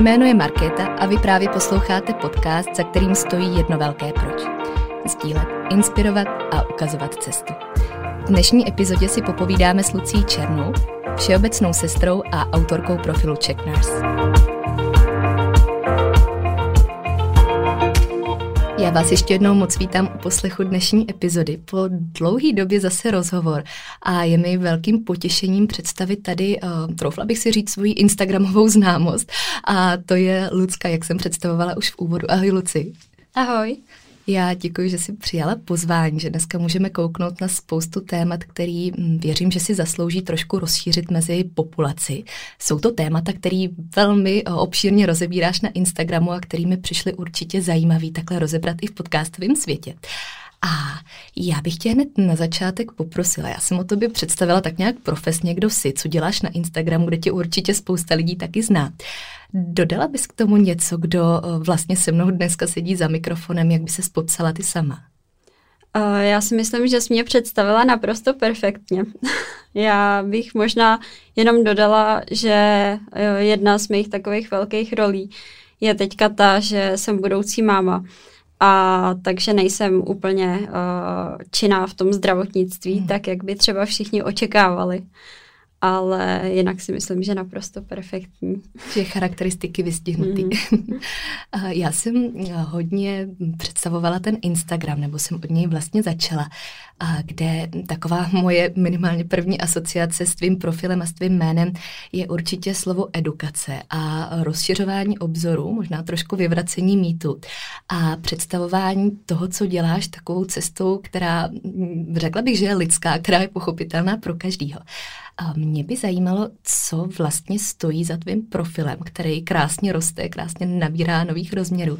moje jméno je Markéta a vy právě posloucháte podcast, za kterým stojí jedno velké proč. Sdílet, inspirovat a ukazovat cestu. V dnešní epizodě si popovídáme s Lucí Černou, všeobecnou sestrou a autorkou profilu Check Já vás ještě jednou moc vítám u poslechu dnešní epizody. Po dlouhé době zase rozhovor a je mi velkým potěšením představit tady, uh, troufla bych si říct, svoji Instagramovou známost a to je Lucka, jak jsem představovala už v úvodu. Ahoj Luci. Ahoj. Já děkuji, že jsi přijala pozvání, že dneska můžeme kouknout na spoustu témat, který hm, věřím, že si zaslouží trošku rozšířit mezi populaci. Jsou to témata, které velmi eh, obšírně rozebíráš na Instagramu a kterými přišly určitě zajímavý takhle rozebrat i v podcastovém světě. A já bych tě hned na začátek poprosila, já jsem o tobě představila tak nějak profesně, kdo jsi, co děláš na Instagramu, kde tě určitě spousta lidí taky zná. Dodala bys k tomu něco, kdo eh, vlastně se mnou dneska sedí za mikrofonem, jak by se popsala ty sama? Uh, já si myslím, že jsi mě představila naprosto perfektně. já bych možná jenom dodala, že eh, jedna z mých takových velkých rolí je teďka ta, že jsem budoucí máma. A takže nejsem úplně uh, činná v tom zdravotnictví, hmm. tak jak by třeba všichni očekávali ale jinak si myslím, že naprosto perfektní. Že charakteristiky vystihnutý. Mm. Já jsem hodně představovala ten Instagram, nebo jsem od něj vlastně začala, kde taková moje minimálně první asociace s tvým profilem a s tvým jménem je určitě slovo edukace a rozšiřování obzoru, možná trošku vyvracení mýtu a představování toho, co děláš takovou cestou, která řekla bych, že je lidská, která je pochopitelná pro každýho. A mě by zajímalo, co vlastně stojí za tvým profilem, který krásně roste, krásně nabírá nových rozměrů.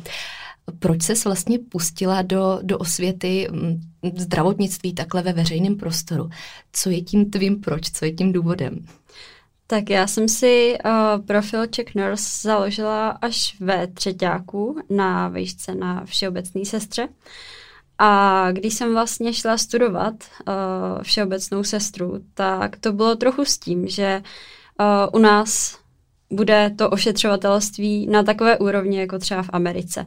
Proč ses vlastně pustila do, do osvěty mm, zdravotnictví takhle ve veřejném prostoru? Co je tím tvým proč? Co je tím důvodem? Tak já jsem si uh, profil Czech Nurse založila až ve třetíku na výšce na všeobecné sestře. A když jsem vlastně šla studovat uh, všeobecnou sestru, tak to bylo trochu s tím, že uh, u nás bude to ošetřovatelství na takové úrovni, jako třeba v Americe.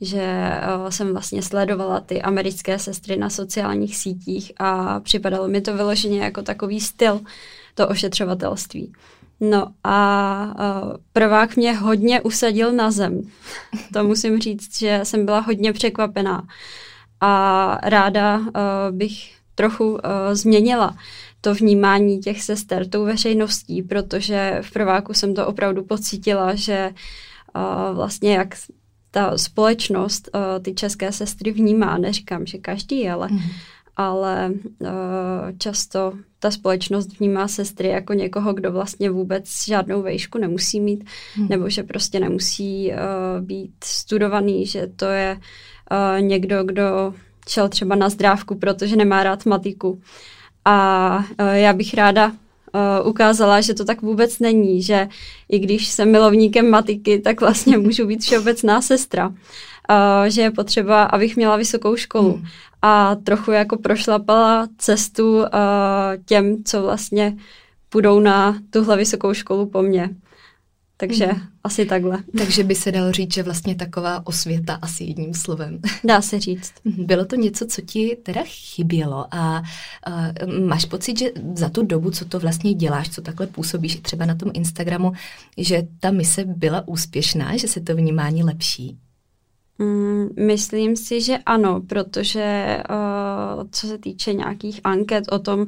Že uh, jsem vlastně sledovala ty americké sestry na sociálních sítích a připadalo mi to vyloženě jako takový styl, to ošetřovatelství. No a uh, prvák mě hodně usadil na zem. to musím říct, že jsem byla hodně překvapená a ráda uh, bych trochu uh, změnila to vnímání těch sester tou veřejností, protože v prváku jsem to opravdu pocítila, že uh, vlastně jak ta společnost uh, ty české sestry vnímá, neříkám, že každý, ale, mm. ale uh, často ta společnost vnímá sestry jako někoho, kdo vlastně vůbec žádnou vejšku nemusí mít, mm. nebo že prostě nemusí uh, být studovaný, že to je uh, někdo, kdo šel třeba na zdrávku, protože nemá rád matiku. A uh, já bych ráda uh, ukázala, že to tak vůbec není, že i když jsem milovníkem matiky, tak vlastně můžu být všeobecná sestra. Uh, že je potřeba, abych měla vysokou školu. Hmm. A trochu jako prošlapala cestu uh, těm, co vlastně půjdou na tuhle vysokou školu po mně. Takže mm. asi takhle. Takže by se dalo říct, že vlastně taková osvěta asi jedním slovem. Dá se říct. Mhm. Bylo to něco, co ti teda chybělo a, a máš pocit, že za tu dobu, co to vlastně děláš, co takhle působíš třeba na tom Instagramu, že ta mise byla úspěšná, že se to vnímání lepší? Mm, myslím si, že ano, protože uh, co se týče nějakých anket o tom, uh,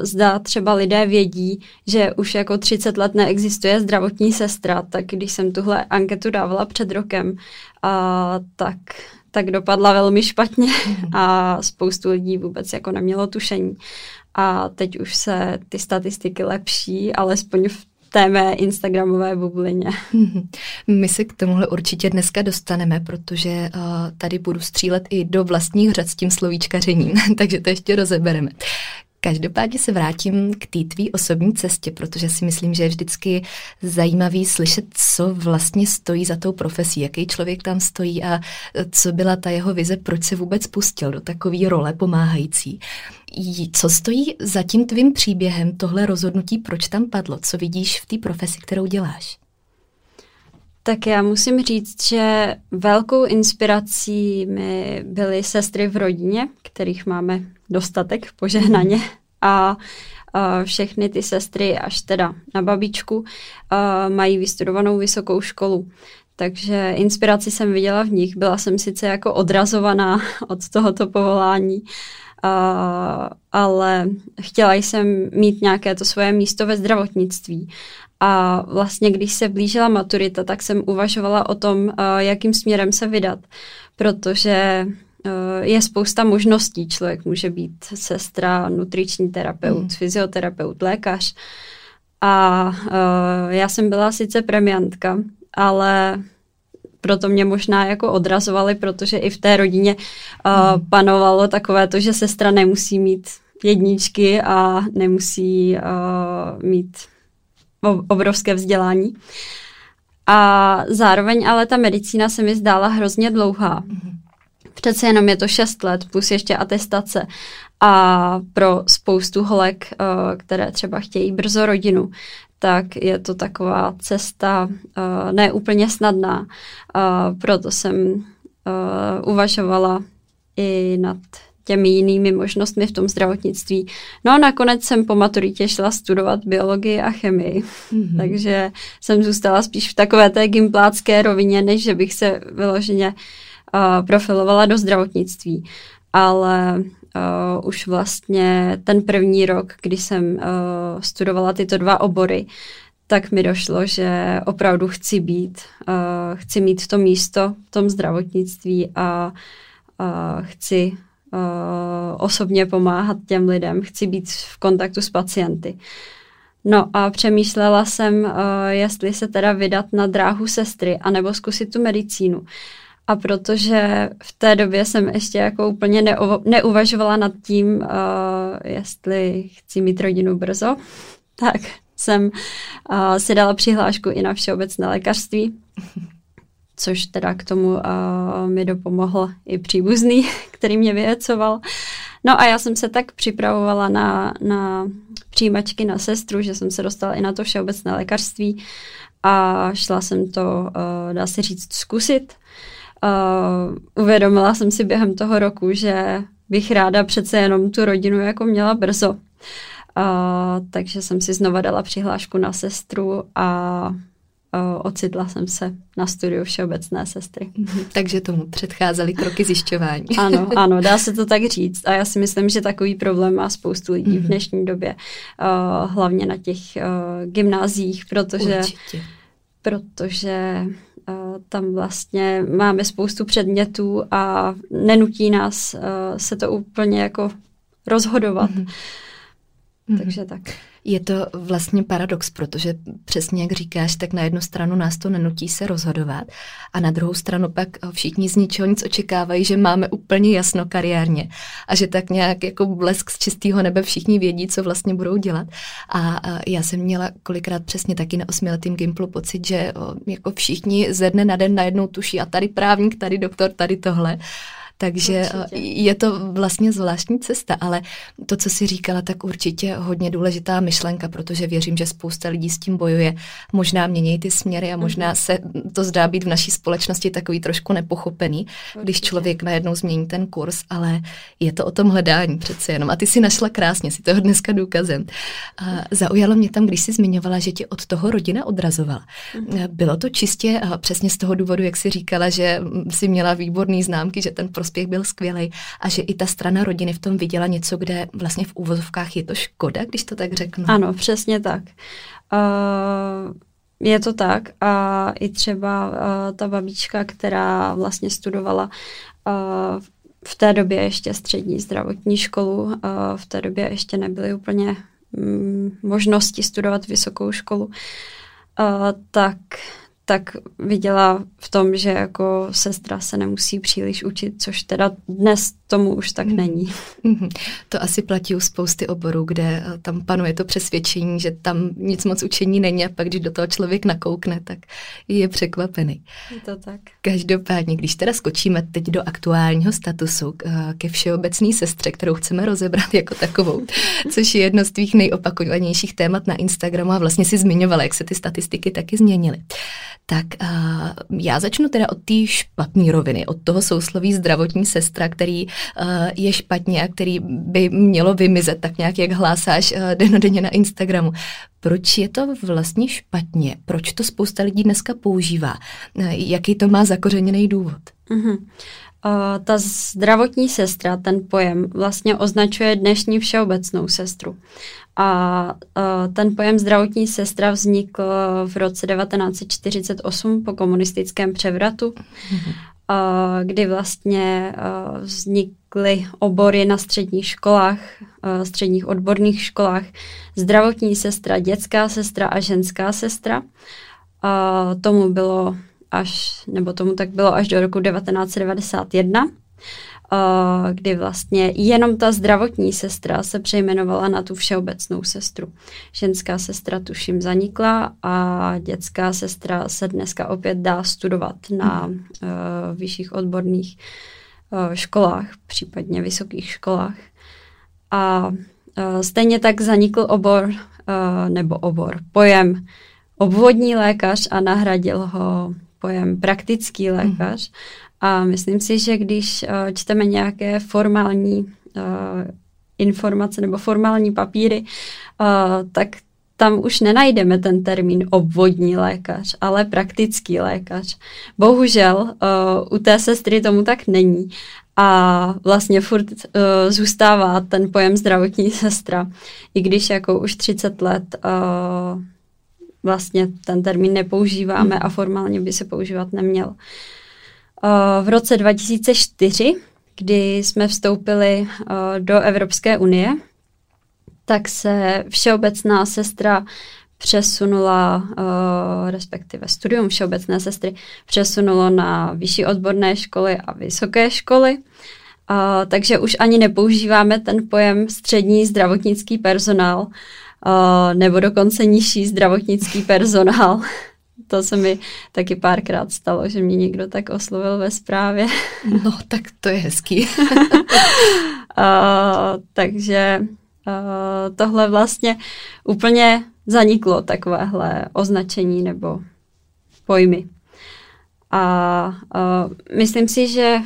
zda třeba lidé vědí, že už jako 30 let neexistuje zdravotní sestra, tak když jsem tuhle anketu dávala před rokem, uh, tak tak dopadla velmi špatně a spoustu lidí vůbec jako nemělo tušení. A teď už se ty statistiky lepší, alespoň v té mé Instagramové bublině. My se k tomuhle určitě dneska dostaneme, protože uh, tady budu střílet i do vlastních řad s tím slovíčkařením, takže to ještě rozebereme. Každopádně se vrátím k té tvý osobní cestě, protože si myslím, že je vždycky zajímavý slyšet, co vlastně stojí za tou profesí, jaký člověk tam stojí a co byla ta jeho vize, proč se vůbec pustil do takové role pomáhající. Co stojí za tím tvým příběhem, tohle rozhodnutí, proč tam padlo? Co vidíš v té profesi, kterou děláš? Tak já musím říct, že velkou inspirací mi byly sestry v rodině, kterých máme dostatek požehnaně a všechny ty sestry až teda na babičku mají vystudovanou vysokou školu. Takže inspiraci jsem viděla v nich. Byla jsem sice jako odrazovaná od tohoto povolání, ale chtěla jsem mít nějaké to svoje místo ve zdravotnictví. A vlastně, když se blížila maturita, tak jsem uvažovala o tom, jakým směrem se vydat, protože je spousta možností. Člověk může být sestra, nutriční terapeut, mm. fyzioterapeut, lékař. A uh, já jsem byla sice premiantka, ale proto mě možná jako odrazovali, protože i v té rodině uh, panovalo takové to, že sestra nemusí mít jedničky a nemusí uh, mít obrovské vzdělání. A zároveň ale ta medicína se mi zdála hrozně dlouhá. Mm Přece jenom je to 6 let plus ještě atestace a pro spoustu holek, eh, které třeba chtějí brzo rodinu, tak je to taková cesta uh, neúplně snadná. Uh, proto jsem uh, uvažovala i nad těmi jinými možnostmi v tom zdravotnictví. No a nakonec jsem po maturitě šla studovat biologii a chemii, mm-hmm. takže jsem zůstala spíš v takové té gimplácké rovině, než že bych se vyloženě uh, profilovala do zdravotnictví. Ale uh, už vlastně ten první rok, kdy jsem uh, studovala tyto dva obory, tak mi došlo, že opravdu chci být, uh, chci mít to místo v tom zdravotnictví a uh, chci uh, osobně pomáhat těm lidem, chci být v kontaktu s pacienty. No a přemýšlela jsem, uh, jestli se teda vydat na dráhu sestry, anebo zkusit tu medicínu. A protože v té době jsem ještě jako úplně neuvažovala nad tím, uh, jestli chci mít rodinu brzo, tak jsem uh, si dala přihlášku i na všeobecné lékařství, což teda k tomu uh, mi dopomohl i příbuzný, který mě vyhecoval. No a já jsem se tak připravovala na, na přijímačky na sestru, že jsem se dostala i na to všeobecné lékařství a šla jsem to, uh, dá se říct, zkusit. Uh, uvědomila jsem si během toho roku, že bych ráda přece jenom tu rodinu jako měla brzo. Uh, takže jsem si znova dala přihlášku na sestru a uh, ocitla jsem se na studiu všeobecné sestry. Mhm. Takže tomu předcházely kroky zjišťování. ano, ano, dá se to tak říct. A já si myslím, že takový problém má spoustu lidí v mhm. dnešní době, uh, hlavně na těch uh, gymnázích, protože, Určitě. protože tam vlastně máme spoustu předmětů a nenutí nás se to úplně jako rozhodovat. Mm-hmm. Takže tak. Je to vlastně paradox, protože přesně jak říkáš, tak na jednu stranu nás to nenutí se rozhodovat a na druhou stranu pak všichni z ničeho nic očekávají, že máme úplně jasno kariérně a že tak nějak jako blesk z čistého nebe všichni vědí, co vlastně budou dělat. A, já jsem měla kolikrát přesně taky na osmiletým Gimplu pocit, že jako všichni ze dne na den najednou tuší a tady právník, tady doktor, tady tohle. Takže určitě. je to vlastně zvláštní cesta, ale to, co si říkala, tak určitě hodně důležitá myšlenka, protože věřím, že spousta lidí s tím bojuje. Možná mění ty směry a možná mhm. se to zdá být v naší společnosti takový trošku nepochopený, určitě. když člověk najednou změní ten kurz, ale je to o tom hledání přece jenom. A ty si našla krásně, si toho dneska důkazem. A zaujalo mě tam, když jsi zmiňovala, že tě od toho rodina odrazovala. Mhm. Bylo to čistě přesně z toho důvodu, jak jsi říkala, že si měla výborný známky, že ten prospěch byl skvělý a že i ta strana rodiny v tom viděla něco, kde vlastně v úvozovkách je to škoda, když to tak řeknu. Ano, přesně tak. Uh, je to tak a i třeba uh, ta babička, která vlastně studovala uh, v té době ještě střední zdravotní školu, uh, v té době ještě nebyly úplně mm, možnosti studovat vysokou školu, uh, tak tak viděla v tom, že jako sestra se nemusí příliš učit, což teda dnes tomu už tak mhm. není. Mm-hmm. To asi platí u spousty oborů, kde eh, tam panuje to přesvědčení, že tam nic moc učení není a pak, když do toho člověk nakoukne, tak je překvapený. Je to tak. Každopádně, když teda skočíme teď do aktuálního statusu eh, ke všeobecné sestře, kterou chceme rozebrat jako takovou, což je jedno z tvých nejopakovanějších témat na Instagramu a vlastně si zmiňovala, jak se ty statistiky taky změnily. Tak uh, já začnu teda od té špatné roviny, od toho sousloví zdravotní sestra, který uh, je špatně a který by mělo vymizet, tak nějak jak hlásáš uh, denodenně na Instagramu. Proč je to vlastně špatně? Proč to spousta lidí dneska používá? Uh, jaký to má zakořeněný důvod? Uh-huh. Uh, ta zdravotní sestra, ten pojem, vlastně označuje dnešní všeobecnou sestru. A uh, ten pojem zdravotní sestra vznikl v roce 1948 po komunistickém převratu, uh, kdy vlastně uh, vznikly obory na středních školách, středních odborných školách, zdravotní sestra, dětská sestra a ženská sestra. Tomu bylo až, nebo tomu tak bylo až do roku 1991 kdy vlastně jenom ta zdravotní sestra se přejmenovala na tu všeobecnou sestru. Ženská sestra tuším zanikla a dětská sestra se dneska opět dá studovat na uh, vyšších odborných uh, školách, případně vysokých školách. A uh, stejně tak zanikl obor, uh, nebo obor, pojem obvodní lékař a nahradil ho pojem praktický lékař. Mm. A myslím si, že když uh, čteme nějaké formální uh, informace nebo formální papíry, uh, tak tam už nenajdeme ten termín obvodní lékař, ale praktický lékař. Bohužel u té sestry tomu tak není. A vlastně furt uh, zůstává ten pojem zdravotní sestra, i když jako už 30 let uh, vlastně ten termín nepoužíváme a formálně by se používat neměl. V roce 2004, kdy jsme vstoupili do Evropské unie, tak se všeobecná sestra přesunula, respektive studium všeobecné sestry přesunulo na vyšší odborné školy a vysoké školy. Takže už ani nepoužíváme ten pojem střední zdravotnický personál, nebo dokonce nižší zdravotnický personál. to se mi taky párkrát stalo, že mě někdo tak oslovil ve zprávě. No, tak to je hezký. uh, takže uh, tohle vlastně úplně zaniklo, takovéhle označení nebo pojmy. A uh, myslím si, že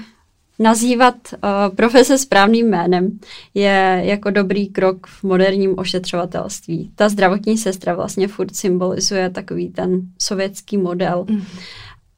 nazývat uh, profese správným jménem je jako dobrý krok v moderním ošetřovatelství. Ta zdravotní sestra vlastně furt symbolizuje takový ten sovětský model. Mm.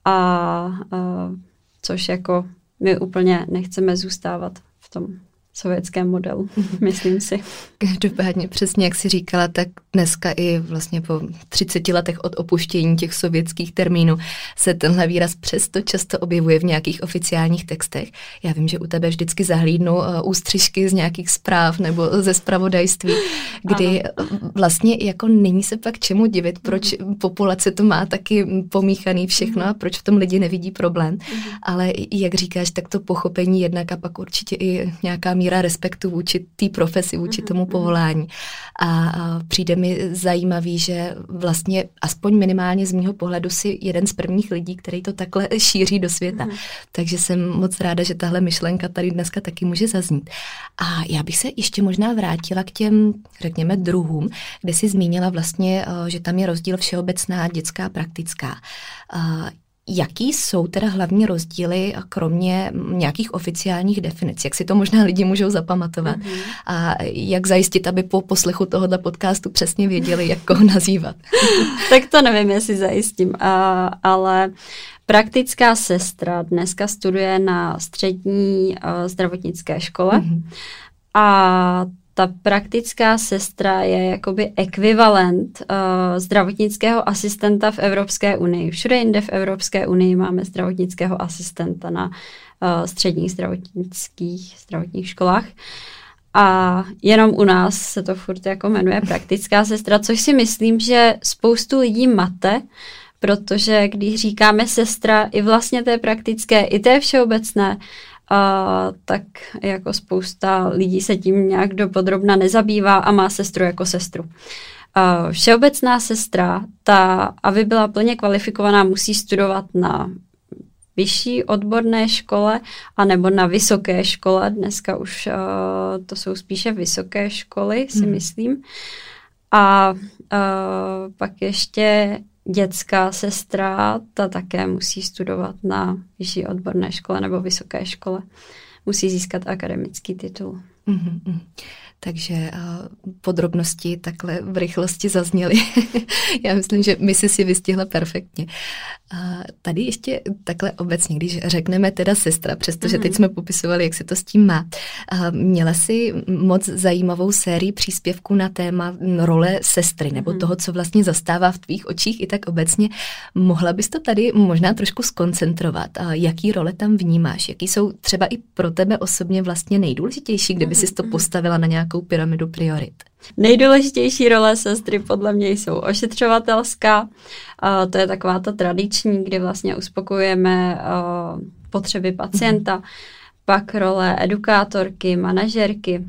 A uh, což jako my úplně nechceme zůstávat v tom sovětském modelu, myslím si. Každopádně přesně jak si říkala, tak dneska i vlastně po 30 letech od opuštění těch sovětských termínů se tenhle výraz přesto často objevuje v nějakých oficiálních textech. Já vím, že u tebe vždycky zahlídnu uh, ústřižky z nějakých zpráv nebo ze spravodajství, kdy ano. vlastně jako není se pak čemu divit, proč mm. populace to má taky pomíchaný všechno a proč v tom lidi nevidí problém. Mm. Ale jak říkáš, tak to pochopení jednak a pak určitě i nějaká míra respektu vůči té profesi, vůči tomu povolání. A, přijde mi zajímavý, že vlastně aspoň minimálně z mýho pohledu si jeden z prvních lidí, který to takhle šíří do světa. Mm. Takže jsem moc ráda, že tahle myšlenka tady dneska taky může zaznít. A já bych se ještě možná vrátila k těm, řekněme, druhům, kde si zmínila vlastně, eh, že tam je rozdíl všeobecná, dětská, praktická. Jaký jsou teda hlavní rozdíly, kromě nějakých oficiálních definic? Jak si to možná lidi můžou zapamatovat? Mm-hmm. A jak zajistit, aby po poslechu tohoto podcastu přesně věděli, jak koho nazývat? tak to nevím, jestli zajistím, a, ale praktická sestra dneska studuje na střední zdravotnické škole. Mm-hmm. A ta praktická sestra je jakoby ekvivalent uh, zdravotnického asistenta v Evropské unii. Všude jinde v Evropské unii máme zdravotnického asistenta na uh, středních zdravotnických zdravotních školách. A jenom u nás se to furt jako jmenuje praktická sestra, což si myslím, že spoustu lidí mate, protože když říkáme sestra, i vlastně té praktické, i té všeobecné, a tak jako spousta lidí se tím nějak dopodrobna nezabývá a má sestru jako sestru. A všeobecná sestra, ta, aby byla plně kvalifikovaná, musí studovat na vyšší odborné škole anebo na vysoké škole. Dneska už uh, to jsou spíše vysoké školy, si hmm. myslím. A uh, pak ještě dětská sestra, ta také musí studovat na vyšší odborné škole nebo vysoké škole. Musí získat akademický titul. Mm-hmm. Takže podrobnosti takhle v rychlosti zazněly. Já myslím, že my si si vystihla perfektně. A tady ještě takhle obecně, když řekneme teda sestra, přestože mm-hmm. teď mhm. jsme popisovali, jak se to s tím má. A měla si moc zajímavou sérii příspěvků na téma role sestry, nebo mm-hmm. toho, co vlastně zastává v tvých očích i tak obecně. Mohla bys to tady možná trošku skoncentrovat? A jaký role tam vnímáš? Jaký jsou třeba i pro tebe osobně vlastně nejdůležitější, kdyby mm-hmm. si to mhm. postavila na nějakou pyramidu priorit? Nejdůležitější role sestry podle mě jsou ošetřovatelská. To je taková ta tradiční, kdy vlastně uspokojujeme potřeby pacienta. Mm-hmm. Pak role edukátorky, manažerky,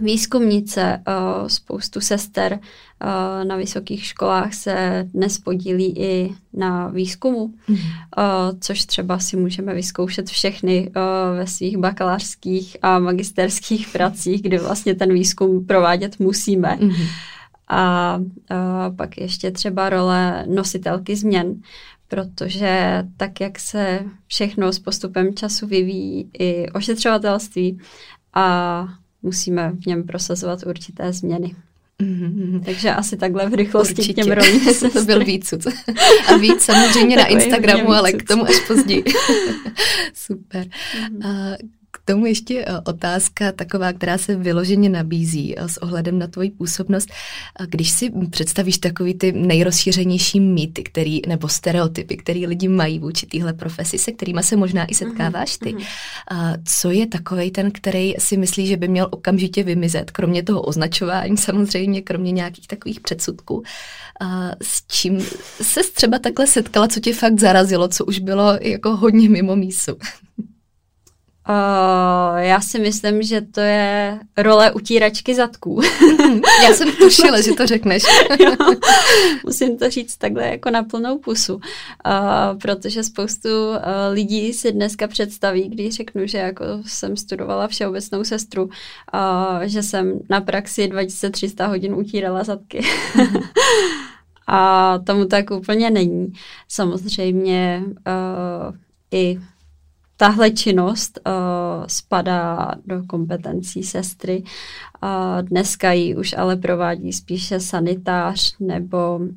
výzkumnice, spoustu sester na vysokých školách se dnes podílí i na výzkumu, mm. což třeba si můžeme vyzkoušet všechny ve svých bakalářských a magisterských pracích, kdy vlastně ten výzkum provádět musíme. Mm. A, a pak ještě třeba role nositelky změn, protože tak, jak se všechno s postupem času vyvíjí i ošetřovatelství a musíme v něm prosazovat určité změny. Mm-hmm. Takže asi takhle v rychlosti Určitě. k těm rolím To byl víc. A víc samozřejmě na Instagramu, ale k tomu až později. Super. Mm-hmm. A tomu ještě e, otázka taková, která se vyloženě nabízí e, s ohledem na tvoji působnost. Když si představíš takový ty nejrozšířenější mýty, který, nebo stereotypy, který lidi mají vůči téhle profesi, se kterými se možná i setkáváš ty, mm-hmm. co je takový ten, který si myslí, že by měl okamžitě vymizet, kromě toho označování samozřejmě, kromě nějakých takových předsudků. S čím se třeba takhle setkala, co tě fakt zarazilo, co už bylo jako hodně mimo mísu? Uh, já si myslím, že to je role utíračky zadků. já jsem tušila, že to řekneš. jo, musím to říct takhle jako na plnou pusu, uh, protože spoustu uh, lidí si dneska představí, když řeknu, že jako jsem studovala všeobecnou sestru, uh, že jsem na praxi 2300 hodin utírala zadky. A tomu tak úplně není. Samozřejmě uh, i tahle činnost uh, spadá do kompetencí sestry. Uh, dneska ji už ale provádí spíše sanitář nebo uh,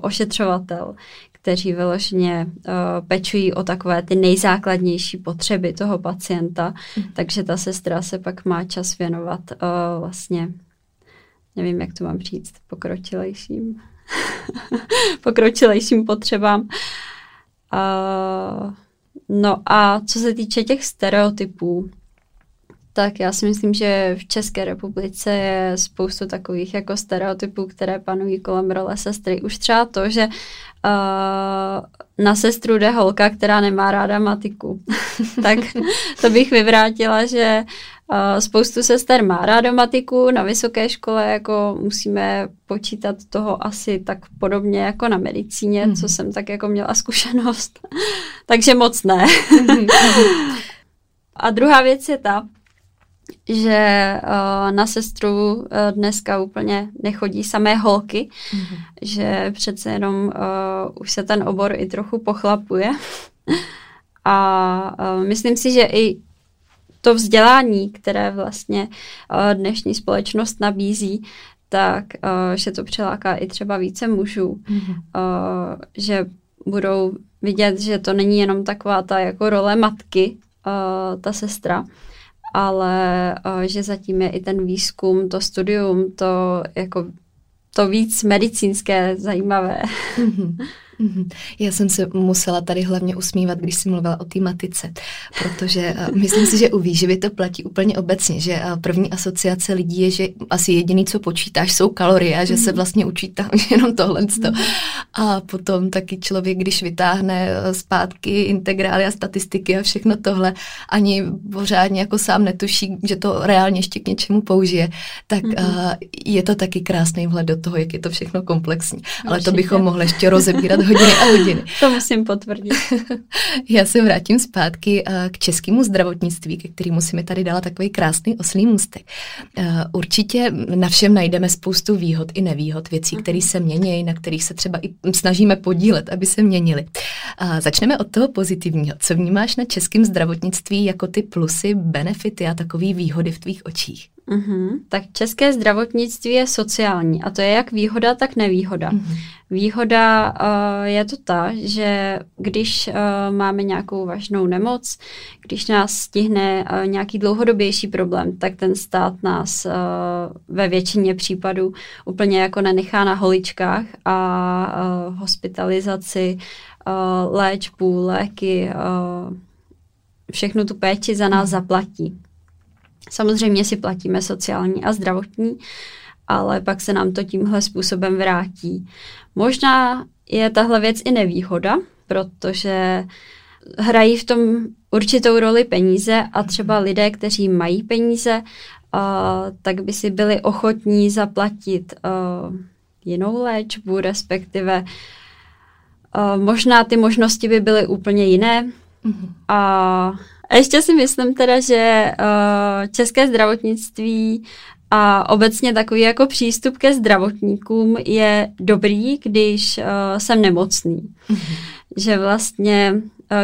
ošetřovatel, kteří vyloženě uh, pečují o takové ty nejzákladnější potřeby toho pacienta, mm. takže ta sestra se pak má čas věnovat uh, vlastně, nevím, jak to mám říct, pokročilejším, pokročilejším potřebám. Uh, No a co se týče těch stereotypů, tak já si myslím, že v České republice je spoustu takových jako stereotypů, které panují kolem role sestry. Už třeba to, že uh, na sestru jde holka, která nemá ráda matiku. tak to bych vyvrátila, že spoustu sester má ráda matiku, na vysoké škole jako musíme počítat toho asi tak podobně jako na medicíně, mm. co jsem tak jako měla zkušenost. Takže moc ne. Mhm. A druhá věc je ta, že uh, na sestru uh, dneska úplně nechodí samé holky, mm-hmm. že přece jenom uh, už se ten obor i trochu pochlapuje. A uh, myslím si, že i to vzdělání, které vlastně uh, dnešní společnost nabízí, tak uh, že to přiláká i třeba více mužů, mm-hmm. že budou vidět, že to není jenom taková ta jako role matky, ta sestra, ale že zatím je i ten výzkum, to studium, to jako to víc medicínské, zajímavé. Mm-hmm. Mm-hmm. Já jsem se musela tady hlavně usmívat, když jsi mluvila o té matice, protože uh, myslím si, že u výživy to platí úplně obecně, že uh, první asociace lidí je, že asi jediný, co počítáš, jsou kalorie a že se vlastně učí tam jenom tohle. Mm-hmm. A potom taky člověk, když vytáhne uh, zpátky integrály a statistiky a všechno tohle, ani pořádně jako sám netuší, že to reálně ještě k něčemu použije, tak je to taky krásný vhled do toho, jak je to všechno komplexní. Ale to bychom mohli ještě rozebírat hodiny a hodiny. to musím potvrdit. Já se vrátím zpátky uh, k českému zdravotnictví, ke kterému si mi tady dala takový krásný oslý můstek. Uh, určitě na všem najdeme spoustu výhod i nevýhod, věcí, mm-hmm. které se mění, na kterých se třeba i snažíme podílet, aby se měnily. Uh, začneme od toho pozitivního. Co vnímáš na českém zdravotnictví jako ty plusy, benefity a takové výhody v tvých očích? Mm-hmm. Tak české zdravotnictví je sociální a to je jak výhoda, tak nevýhoda. Mm-hmm. Výhoda uh, je to ta, že když uh, máme nějakou vážnou nemoc, když nás stihne uh, nějaký dlouhodobější problém, tak ten stát nás uh, ve většině případů úplně jako nenechá na holičkách a uh, hospitalizaci, uh, léčbu, léky, uh, všechnu tu péči za nás mm-hmm. zaplatí. Samozřejmě si platíme sociální a zdravotní, ale pak se nám to tímhle způsobem vrátí. Možná je tahle věc i nevýhoda, protože hrají v tom určitou roli peníze a třeba lidé, kteří mají peníze, uh, tak by si byli ochotní zaplatit uh, jinou léčbu, respektive uh, možná ty možnosti by byly úplně jiné. Mm-hmm. A a ještě si myslím teda, že uh, české zdravotnictví a obecně takový jako přístup ke zdravotníkům je dobrý, když uh, jsem nemocný. Mm-hmm. Že vlastně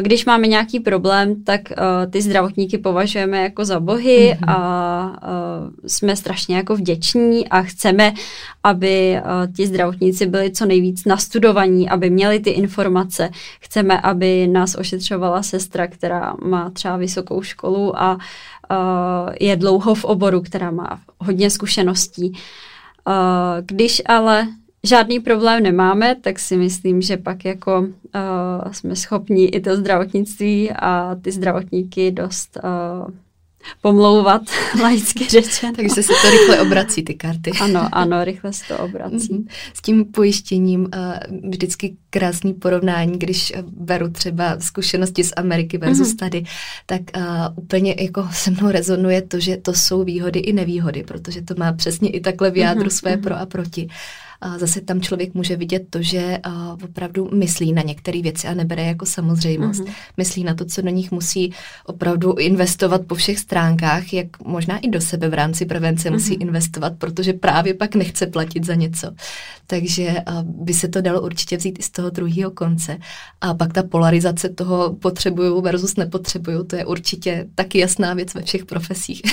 když máme nějaký problém, tak uh, ty zdravotníky považujeme jako za bohy mm-hmm. a uh, jsme strašně jako vděční a chceme, aby uh, ti zdravotníci byli co nejvíc nastudovaní, aby měli ty informace. Chceme, aby nás ošetřovala sestra, která má třeba vysokou školu a uh, je dlouho v oboru, která má hodně zkušeností. Uh, když ale žádný problém nemáme, tak si myslím, že pak jako uh, jsme schopni i to zdravotnictví a ty zdravotníky dost uh, pomlouvat, laicky řečeno. Takže se to rychle obrací, ty karty. Ano, ano, rychle se to obrací. Mhm. S tím pojištěním uh, vždycky krásný porovnání, když beru třeba zkušenosti z Ameriky versus mm-hmm. tady, tak uh, úplně jako se mnou rezonuje to, že to jsou výhody i nevýhody, protože to má přesně i takhle v jádru mm-hmm. své mhm. pro a proti zase tam člověk může vidět to, že opravdu myslí na některé věci a nebere jako samozřejmost. Mm-hmm. Myslí na to, co do nich musí opravdu investovat po všech stránkách, jak možná i do sebe v rámci prevence mm-hmm. musí investovat, protože právě pak nechce platit za něco. Takže by se to dalo určitě vzít i z toho druhého konce. A pak ta polarizace toho potřebuju versus nepotřebuju, to je určitě taky jasná věc ve všech profesích.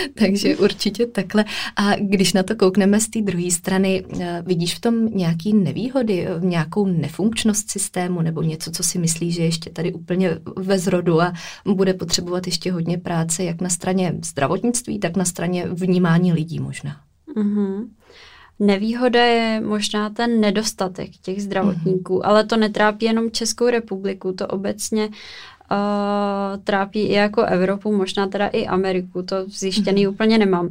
Takže určitě takhle. A když na to koukneme z té druhé strany, vidíš v tom nějaký nevýhody, eh, nějakou nefunkčnost systému nebo něco, co si myslíš, že ještě tady úplně ve zrodu a bude potřebovat ještě hodně práce, jak na straně zdravotnictví, tak na straně vnímání lidí možná? Mm-hmm. Nevýhoda je možná ten nedostatek těch zdravotníků, mm-hmm. ale to netrápí jenom Českou republiku, to obecně uh, trápí i jako Evropu, možná teda i Ameriku, to zjištěný mm-hmm. úplně nemám.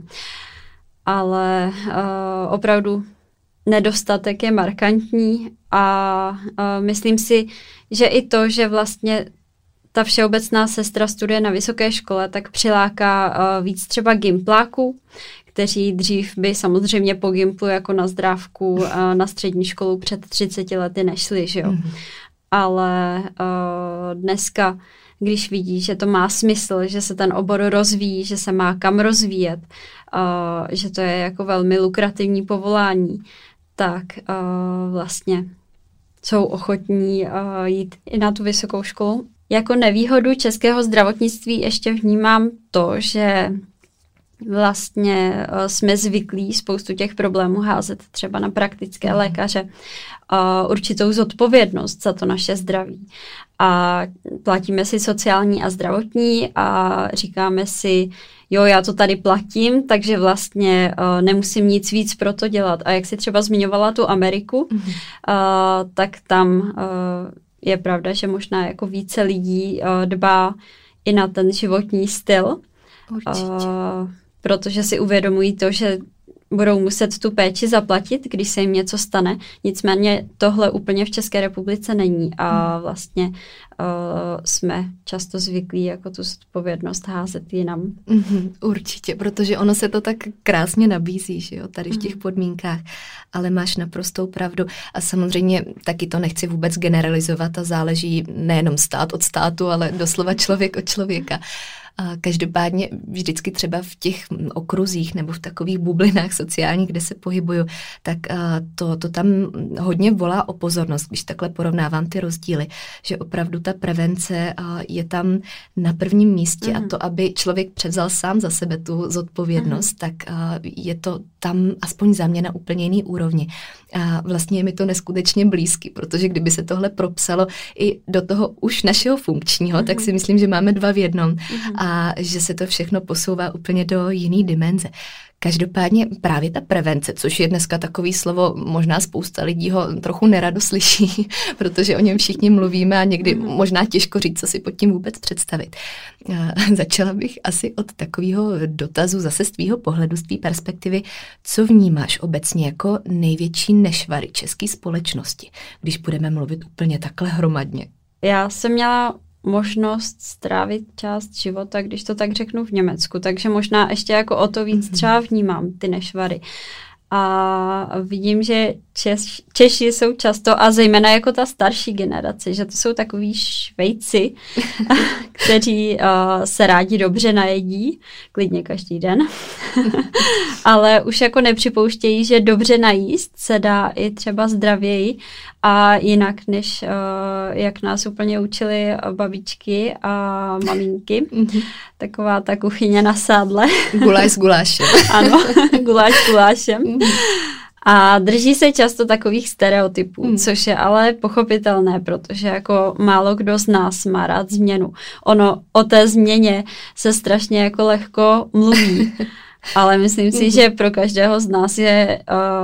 Ale uh, opravdu nedostatek je markantní a uh, myslím si, že i to, že vlastně ta všeobecná sestra studuje na vysoké škole, tak přiláká uh, víc třeba gimpláků, kteří dřív by samozřejmě po gimplu jako na zdrávku uh, na střední školu před 30 lety nešli, že jo. Mm-hmm. Ale uh, dneska když vidí, že to má smysl, že se ten obor rozvíjí, že se má kam rozvíjet, uh, že to je jako velmi lukrativní povolání, tak uh, vlastně jsou ochotní uh, jít i na tu vysokou školu. Jako nevýhodu českého zdravotnictví ještě vnímám to, že vlastně uh, jsme zvyklí spoustu těch problémů házet třeba na praktické mhm. lékaře uh, určitou zodpovědnost za to naše zdraví. A platíme si sociální a zdravotní a říkáme si, jo, já to tady platím, takže vlastně uh, nemusím nic víc pro to dělat. A jak si třeba zmiňovala tu Ameriku, mm-hmm. uh, tak tam uh, je pravda, že možná jako více lidí uh, dbá i na ten životní styl. Určitě. Uh, protože si uvědomují to, že budou muset tu péči zaplatit, když se jim něco stane. Nicméně tohle úplně v České republice není a hmm. vlastně uh, jsme často zvyklí jako tu odpovědnost házet jinam. Mm-hmm, určitě, protože ono se to tak krásně nabízí, že jo, tady v těch mm. podmínkách, ale máš naprostou pravdu a samozřejmě taky to nechci vůbec generalizovat a záleží nejenom stát od státu, ale doslova člověk od člověka. Každopádně vždycky třeba v těch okruzích nebo v takových bublinách sociálních, kde se pohybuju, tak to, to tam hodně volá o pozornost, když takhle porovnávám ty rozdíly, že opravdu ta prevence je tam na prvním místě mm. a mhm. to, aby člověk převzal sám za sebe tu zodpovědnost, mm. tak je to tam aspoň za mě na úplně jiný úrovni. A vlastně je mi to neskutečně blízky, protože kdyby se tohle propsalo i do toho už našeho funkčního, mm. tak si myslím, že máme dva v jednom. Mm. A že se to všechno posouvá úplně do jiný dimenze. Každopádně právě ta prevence, což je dneska takový slovo, možná spousta lidí ho trochu nerado slyší, protože o něm všichni mluvíme a někdy mm. možná těžko říct, co si pod tím vůbec představit. Začala bych asi od takového dotazu zase z tvýho pohledu, z tvý perspektivy, co vnímáš obecně jako největší nešvary české společnosti, když budeme mluvit úplně takhle hromadně? Já jsem měla možnost strávit část života, když to tak řeknu, v Německu. Takže možná ještě jako o to víc mhm. třeba vnímám ty nešvary. A vidím, že Češ, Češi jsou často, a zejména jako ta starší generace, že to jsou takový švejci, kteří uh, se rádi dobře najedí, klidně každý den, ale už jako nepřipouštějí, že dobře najíst se dá i třeba zdravěji a jinak, než uh, jak nás úplně učili babičky a maminky. Mhm. Taková ta kuchyně na sádle. Guláš s gulášem. ano, guláš s gulášem. Mhm. A drží se často takových stereotypů, hmm. což je ale pochopitelné, protože jako málo kdo z nás má rád změnu. Ono o té změně se strašně jako lehko mluví. ale myslím si, hmm. že pro každého z nás je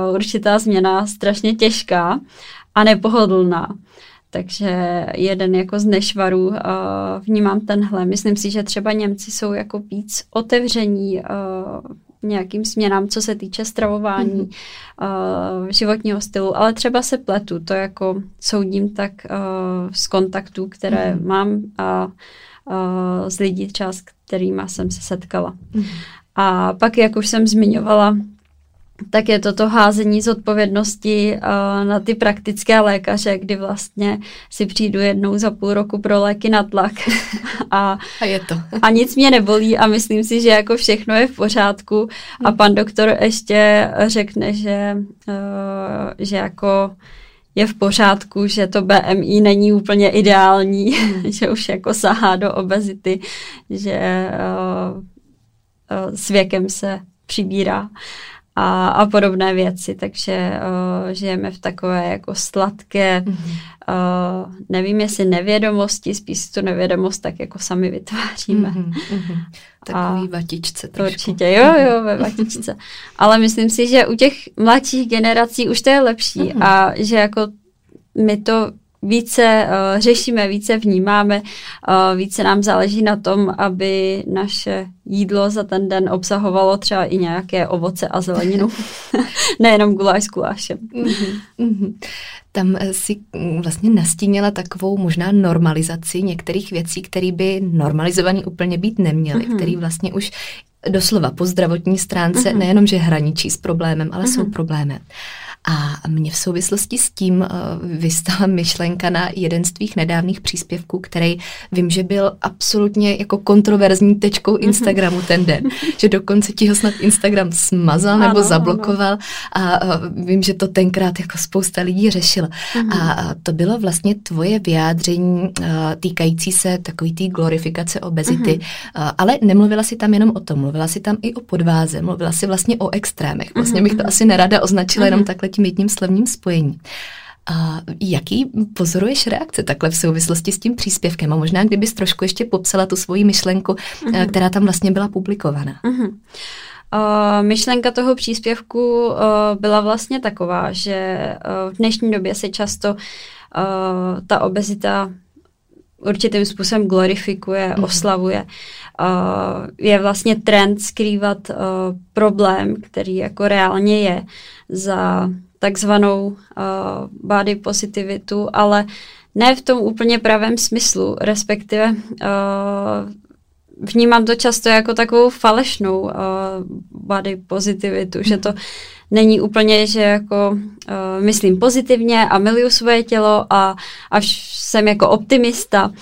uh, určitá změna strašně těžká a nepohodlná. Takže jeden jako z nešvarů uh, vnímám tenhle. Myslím si, že třeba Němci jsou jako víc otevření uh, nějakým směnám, co se týče stravování, mm-hmm. uh, životního stylu, ale třeba se pletu, to jako soudím tak uh, z kontaktů, které mm-hmm. mám a uh, z lidí třeba, s kterými jsem se setkala. Mm-hmm. A pak, jak už jsem zmiňovala, tak je to to házení z odpovědnosti uh, na ty praktické lékaře, kdy vlastně si přijdu jednou za půl roku pro léky na tlak a, a, je to. a nic mě nebolí a myslím si, že jako všechno je v pořádku a pan doktor ještě řekne, že, uh, že jako je v pořádku, že to BMI není úplně ideální, hmm. že už jako sahá do obezity, že uh, s věkem se přibírá a, a podobné věci, takže uh, žijeme v takové jako sladké, mm-hmm. uh, nevím jestli nevědomosti, spíš tu nevědomost tak jako sami vytváříme. Mm-hmm. Takový a vatičce trošku. Určitě, jo, jo, ve vatičce. Ale myslím si, že u těch mladších generací už to je lepší mm-hmm. a že jako my to více uh, řešíme, více vnímáme, uh, více nám záleží na tom, aby naše jídlo za ten den obsahovalo třeba i nějaké ovoce a zeleninu. Nejenom guláš s gulášem. Mm-hmm, mm-hmm. Tam eh, si mm, vlastně nastínila takovou možná normalizaci některých věcí, které by normalizovaný úplně být neměly, mm-hmm. které vlastně už doslova po zdravotní stránce mm-hmm. nejenom, že hraničí s problémem, ale mm-hmm. jsou problémem. A mě v souvislosti s tím uh, vystala myšlenka na jeden z tvých nedávných příspěvků, který vím, že byl absolutně jako kontroverzní tečkou mhm. Instagramu ten den. že dokonce ti ho snad Instagram smazal ano, nebo zablokoval ano. a uh, vím, že to tenkrát jako spousta lidí řešila. Mhm. A to bylo vlastně tvoje vyjádření týkající se takový té glorifikace obezity, mhm. ale nemluvila si tam jenom o tom, mluvila si tam i o podváze, mluvila si vlastně o extrémech. Vlastně bych to asi nerada označila jenom takhle tím jedním slovním spojením. A jaký pozoruješ reakce takhle v souvislosti s tím příspěvkem? A možná kdybys trošku ještě popsala tu svoji myšlenku, uh-huh. která tam vlastně byla publikovaná. Uh-huh. Uh, myšlenka toho příspěvku uh, byla vlastně taková, že uh, v dnešní době se často uh, ta obezita určitým způsobem glorifikuje, mm-hmm. oslavuje. Uh, je vlastně trend skrývat uh, problém, který jako reálně je za takzvanou uh, body positivitu, ale ne v tom úplně pravém smyslu, respektive uh, vnímám to často jako takovou falešnou uh, body pozitivitu, že to není úplně, že jako uh, myslím pozitivně a miluju svoje tělo a, a jsem jako optimista,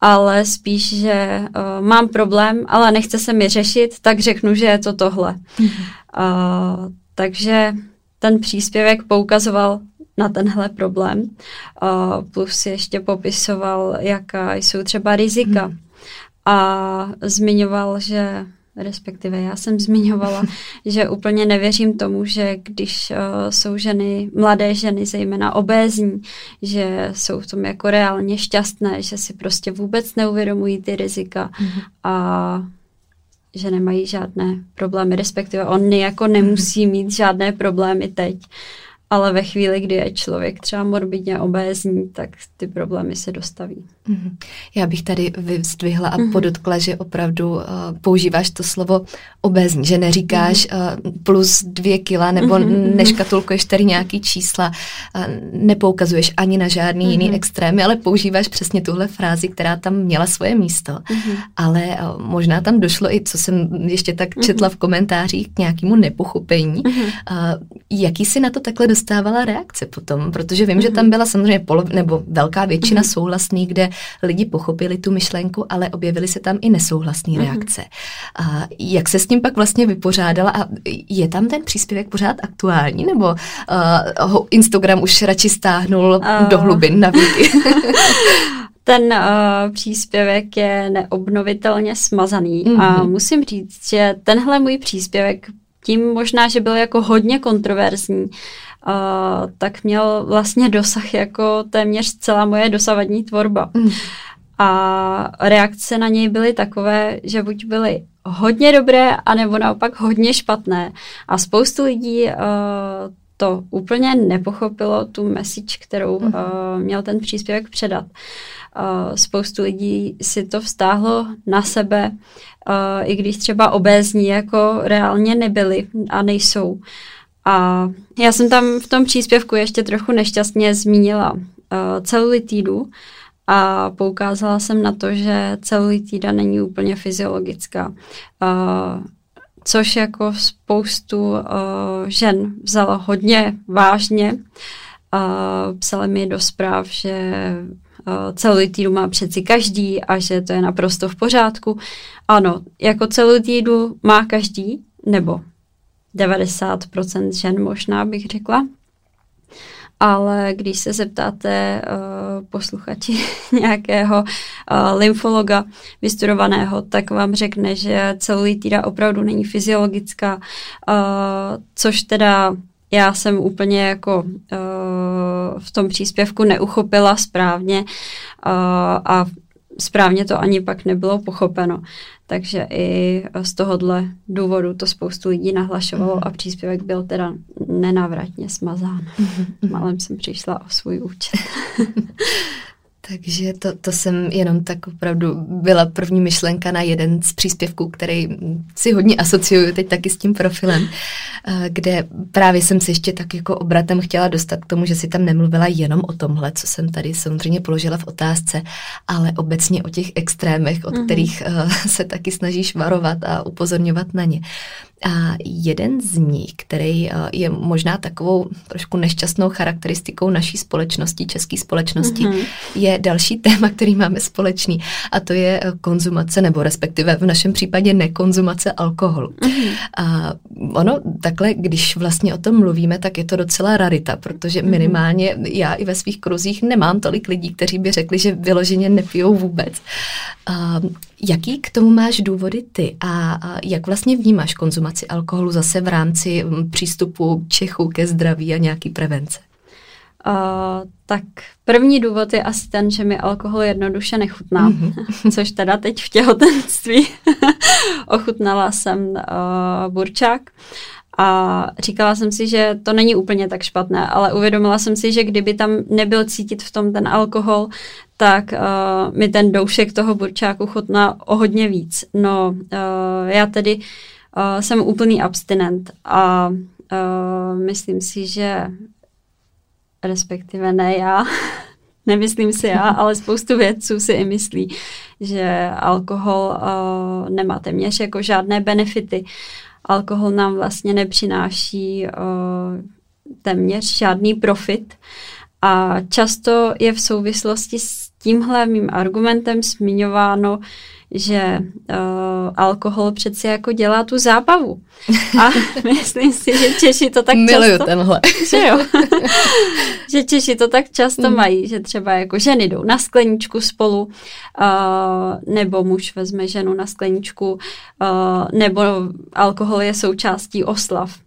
ale spíš, že uh, mám problém, ale nechce se mi řešit, tak řeknu, že je to tohle. Uh, takže ten příspěvek poukazoval na tenhle problém, uh, plus ještě popisoval, jaká jsou třeba rizika. Mm a zmiňoval, že respektive já jsem zmiňovala, že úplně nevěřím tomu, že když uh, jsou ženy, mladé ženy, zejména obézní, že jsou v tom jako reálně šťastné, že si prostě vůbec neuvědomují ty rizika mm-hmm. a že nemají žádné problémy, respektive oni jako nemusí mít žádné problémy teď. Ale ve chvíli, kdy je člověk třeba morbidně obézní, tak ty problémy se dostaví. Mhm. Já bych tady vyzdvihla a mhm. podotkla, že opravdu uh, používáš to slovo obézní, že neříkáš uh, plus dvě kila nebo neškatulkuješ tady nějaký čísla, uh, nepoukazuješ ani na žádný jiný extrémy, ale používáš přesně tuhle frázi, která tam měla svoje místo. Ale uh, možná tam došlo i, co jsem ještě tak četla v komentářích, k nějakému nepochopení. Uh, jaký si na to takhle dostávala reakce potom, protože vím, že tam byla samozřejmě polov, nebo velká většina souhlasných, kde lidi pochopili tu myšlenku, ale objevily se tam i nesouhlasné mm-hmm. reakce. A jak se s tím pak vlastně vypořádala a je tam ten příspěvek pořád aktuální, nebo uh, ho Instagram už radši stáhnul uh. do hlubin na věky? ten uh, příspěvek je neobnovitelně smazaný mm-hmm. a musím říct, že tenhle můj příspěvek tím možná, že byl jako hodně kontroverzní, uh, tak měl vlastně dosah jako téměř celá moje dosavadní tvorba. Mm. A reakce na něj byly takové, že buď byly hodně dobré, anebo naopak hodně špatné. A spoustu lidí uh, to úplně nepochopilo, tu message, kterou uh, měl ten příspěvek předat. Uh, spoustu lidí si to vztáhlo na sebe, uh, i když třeba obézní jako reálně nebyli a nejsou. A já jsem tam v tom příspěvku ještě trochu nešťastně zmínila uh, celulitídu a poukázala jsem na to, že celulitída není úplně fyziologická. Uh, což jako spoustu uh, žen vzala hodně vážně. Uh, psali mi do zpráv, že uh, celulitídu má přeci každý a že to je naprosto v pořádku. Ano, jako celulitídu má každý, nebo 90% žen možná bych řekla. Ale když se zeptáte uh, posluchači nějakého uh, lymfologa vystudovaného, tak vám řekne, že celulitída opravdu není fyziologická, uh, což teda já jsem úplně jako uh, v tom příspěvku neuchopila správně uh, a správně to ani pak nebylo pochopeno. Takže i z tohohle důvodu to spoustu lidí nahlašovalo mm. a příspěvek byl teda nenávratně smazán. Malem jsem přišla o svůj účet. Takže to, to jsem jenom tak opravdu byla první myšlenka na jeden z příspěvků, který si hodně asociuju teď taky s tím profilem, eh, kde právě jsem se ještě tak jako obratem chtěla dostat k tomu, že si tam nemluvila jenom o tomhle, co jsem tady samozřejmě položila v otázce, ale obecně o těch extrémech, od mm-hmm. kterých eh, se taky snažíš varovat a upozorňovat na ně. A jeden z nich, který eh, je možná takovou trošku nešťastnou charakteristikou naší společnosti, české společnosti, mm-hmm. je další téma, který máme společný a to je eh, konzumace, nebo respektive v našem případě nekonzumace alkoholu. Mm-hmm. A ono takhle, když vlastně o tom mluvíme, tak je to docela rarita, protože mm-hmm. minimálně já i ve svých kruzích nemám tolik lidí, kteří by řekli, že vyloženě nepijou vůbec. A jaký k tomu máš důvody ty a, a jak vlastně vnímáš konzumaci alkoholu zase v rámci přístupu Čechů ke zdraví a nějaký prevence? Uh, tak první důvod je asi ten, že mi alkohol jednoduše nechutná, mm-hmm. což teda teď v těhotenství ochutnala jsem uh, burčák a říkala jsem si, že to není úplně tak špatné, ale uvědomila jsem si, že kdyby tam nebyl cítit v tom ten alkohol, tak uh, mi ten doušek toho burčáku chutná o hodně víc. No, uh, já tedy uh, jsem úplný abstinent a uh, myslím si, že respektive ne já, nemyslím si já, ale spoustu vědců si i myslí, že alkohol uh, nemá téměř jako žádné benefity. Alkohol nám vlastně nepřináší uh, téměř žádný profit a často je v souvislosti s tímhle mým argumentem zmiňováno, že uh, alkohol přeci jako dělá tu zábavu. A myslím si, že Češi to tak Miluju často... tenhle. Že jo. že Češi to tak často mm. mají, že třeba jako ženy jdou na skleničku spolu, uh, nebo muž vezme ženu na skleničku, uh, nebo alkohol je součástí oslav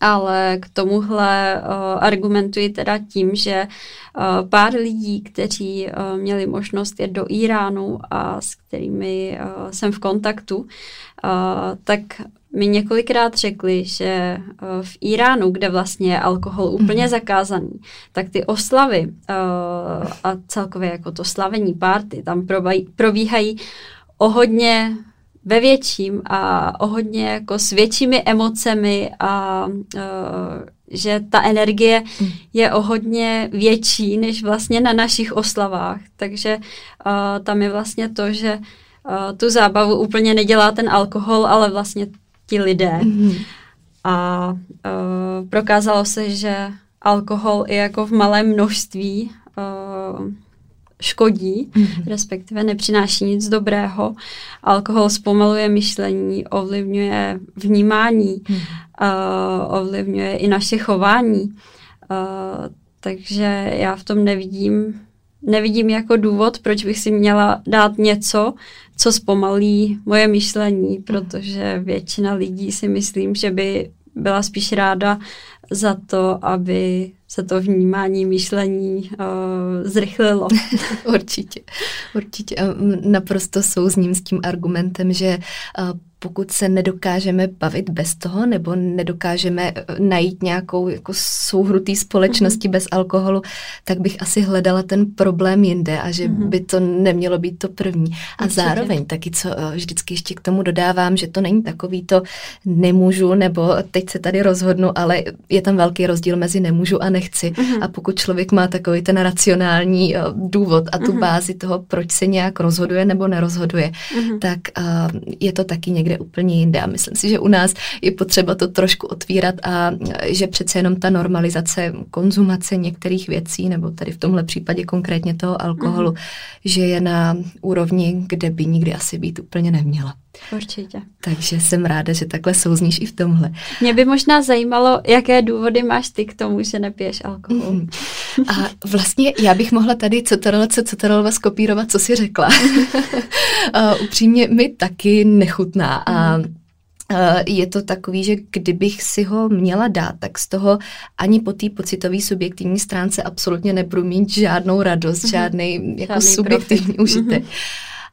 ale k tomuhle uh, argumentuji teda tím, že uh, pár lidí, kteří uh, měli možnost jet do Iránu a s kterými uh, jsem v kontaktu, uh, tak mi několikrát řekli, že uh, v Iránu, kde vlastně je alkohol úplně mm. zakázaný, tak ty oslavy uh, a celkově jako to slavení párty tam probíhají o hodně ve větším a o hodně jako s většími emocemi a uh, že ta energie hmm. je o hodně větší než vlastně na našich oslavách. Takže uh, tam je vlastně to, že uh, tu zábavu úplně nedělá ten alkohol, ale vlastně ti lidé. Mm. A uh, prokázalo se, že alkohol i jako v malém množství uh, škodí, mm-hmm. respektive nepřináší nic dobrého. Alkohol zpomaluje myšlení, ovlivňuje vnímání, mm-hmm. uh, ovlivňuje i naše chování. Uh, takže já v tom nevidím nevidím jako důvod, proč bych si měla dát něco, co zpomalí moje myšlení, protože většina lidí si myslím, že by byla spíš ráda za to, aby se to vnímání, myšlení uh, zrychlilo. určitě, určitě. Naprosto souzním s tím argumentem, že uh, pokud se nedokážeme bavit bez toho, nebo nedokážeme eh, najít nějakou jako souhru té společnosti mm-hmm. bez alkoholu, tak bych asi hledala ten problém jinde a že mm-hmm. by to nemělo být to první. A Určitě. zároveň taky, co eh, vždycky ještě k tomu dodávám, že to není takový to nemůžu, nebo teď se tady rozhodnu, ale je tam velký rozdíl mezi nemůžu a nechci. Mm-hmm. A pokud člověk má takový ten racionální uh, důvod a tu mm-hmm. bázi toho, proč se nějak rozhoduje nebo nerozhoduje, mm-hmm. tak uh, je to taky někde úplně jinde. A myslím si, že u nás je potřeba to trošku otvírat a že přece jenom ta normalizace konzumace některých věcí, nebo tady v tomhle případě konkrétně toho alkoholu, mm-hmm. že je na úrovni, kde by nikdy asi být úplně neměla. Určitě. Takže jsem ráda, že takhle souzníš i v tomhle. Mě by možná zajímalo, jaké důvody máš ty k tomu, že nepiješ alkohol. Mm. A vlastně já bych mohla tady co co, co skopírovat, co jsi řekla. uh, upřímně mi taky nechutná a mm. Je to takový, že kdybych si ho měla dát, tak z toho ani po té pocitové subjektivní stránce absolutně nebudu mít žádnou radost, mm žádný jako Žádný subjektivní užitek. mm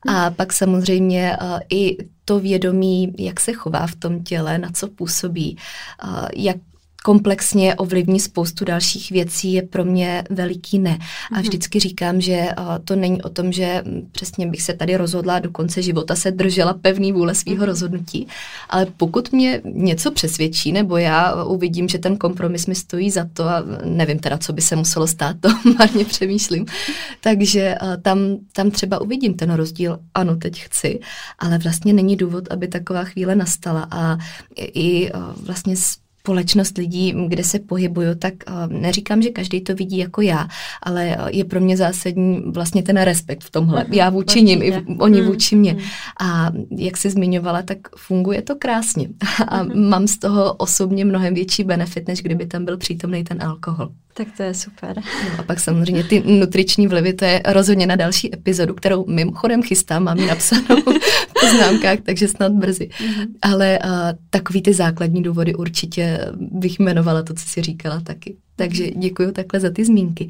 A pak samozřejmě uh, i to vědomí, jak se chová v tom těle, na co působí, uh, jak komplexně ovlivní spoustu dalších věcí, je pro mě veliký ne. A mhm. vždycky říkám, že to není o tom, že přesně bych se tady rozhodla do konce života se držela pevný vůle svého mhm. rozhodnutí, ale pokud mě něco přesvědčí, nebo já uvidím, že ten kompromis mi stojí za to a nevím teda, co by se muselo stát, to marně přemýšlím, takže tam, tam třeba uvidím ten rozdíl, ano, teď chci, ale vlastně není důvod, aby taková chvíle nastala a i vlastně společnost lidí, kde se pohybuju, tak uh, neříkám, že každý to vidí jako já, ale uh, je pro mě zásadní vlastně ten respekt v tomhle. Já vůči ním, i oni uh-huh. vůči mě. Uh-huh. A jak jsi zmiňovala, tak funguje to krásně. A uh-huh. mám z toho osobně mnohem větší benefit, než kdyby tam byl přítomný ten alkohol. Tak to je super. No a pak samozřejmě ty nutriční vlivy, to je rozhodně na další epizodu, kterou mimochodem chystám, mám ji napsanou v poznámkách, takže snad brzy. Mm-hmm. Ale uh, takový ty základní důvody určitě bych jmenovala to, co jsi říkala taky. Takže děkuji takhle za ty zmínky.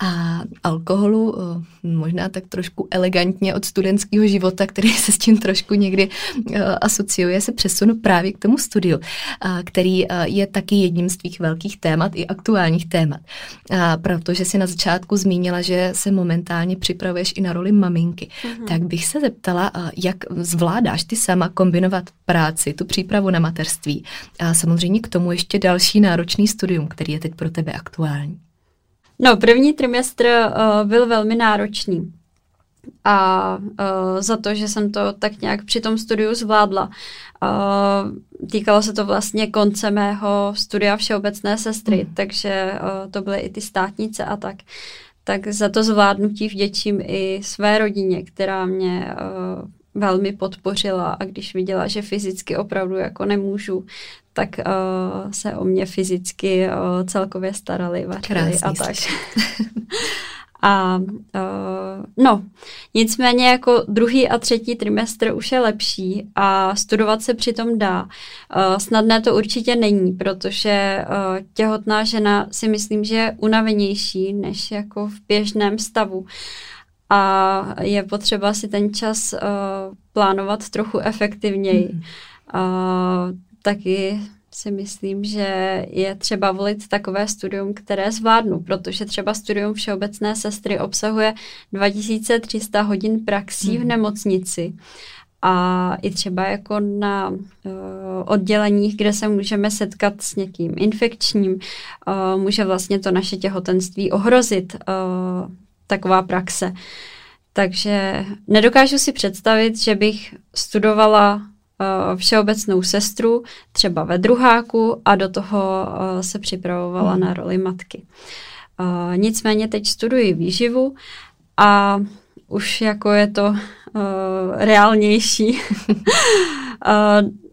A alkoholu eh, možná tak trošku elegantně od studentského života, který se s tím trošku někdy eh, asociuje, se přesunu právě k tomu studiu, eh, který je taky jedním z tvých velkých témat i aktuálních témat. Protože si na začátku zmínila, že se momentálně připravuješ i na roli maminky. Mm-hmm. Tak bych se zeptala, jak zvládáš ty sama kombinovat práci, tu přípravu na mateřství a samozřejmě k tomu ještě další náročný studium, který je teď pro tebe aktuální. No, první trimestr uh, byl velmi náročný. A uh, za to, že jsem to tak nějak při tom studiu zvládla. Uh, týkalo se to vlastně konce mého studia všeobecné sestry, mm. takže uh, to byly i ty státnice a tak. Tak za to zvládnutí vděčím i své rodině, která mě uh, velmi podpořila a když viděla, že fyzicky opravdu jako nemůžu, tak uh, se o mě fyzicky uh, celkově starali, vařili a tak. A uh, no, nicméně jako druhý a třetí trimestr už je lepší a studovat se přitom dá. Uh, snadné to určitě není, protože uh, těhotná žena si myslím, že je unavenější než jako v běžném stavu a je potřeba si ten čas uh, plánovat trochu efektivněji. Mm. Uh, taky si myslím, že je třeba volit takové studium, které zvládnu, protože třeba studium všeobecné sestry obsahuje 2300 hodin praxí v hmm. nemocnici a i třeba jako na uh, odděleních, kde se můžeme setkat s někým infekčním, uh, může vlastně to naše těhotenství ohrozit. Uh, taková praxe. Takže nedokážu si představit, že bych studovala všeobecnou sestru třeba ve druháku a do toho uh, se připravovala hmm. na roli matky. Uh, nicméně teď studuji výživu a už jako je to reálnější.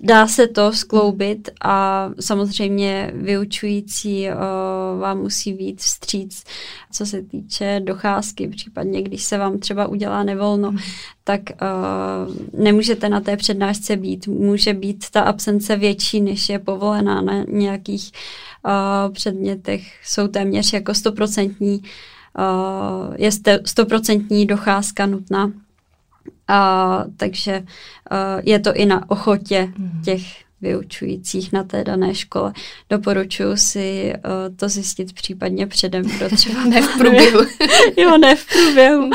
Dá se to skloubit a samozřejmě vyučující uh, vám musí být vstříc, co se týče docházky, případně když se vám třeba udělá nevolno, mm. tak uh, nemůžete na té přednášce být. Může být ta absence větší, než je povolená na nějakých uh, předmětech. Jsou téměř jako stoprocentní, je stoprocentní docházka nutná. A, takže a, je to i na ochotě hmm. těch vyučujících na té dané škole. Doporučuji si uh, to zjistit případně předem, kdo třeba ne v průběhu. jo, ne v průběhu.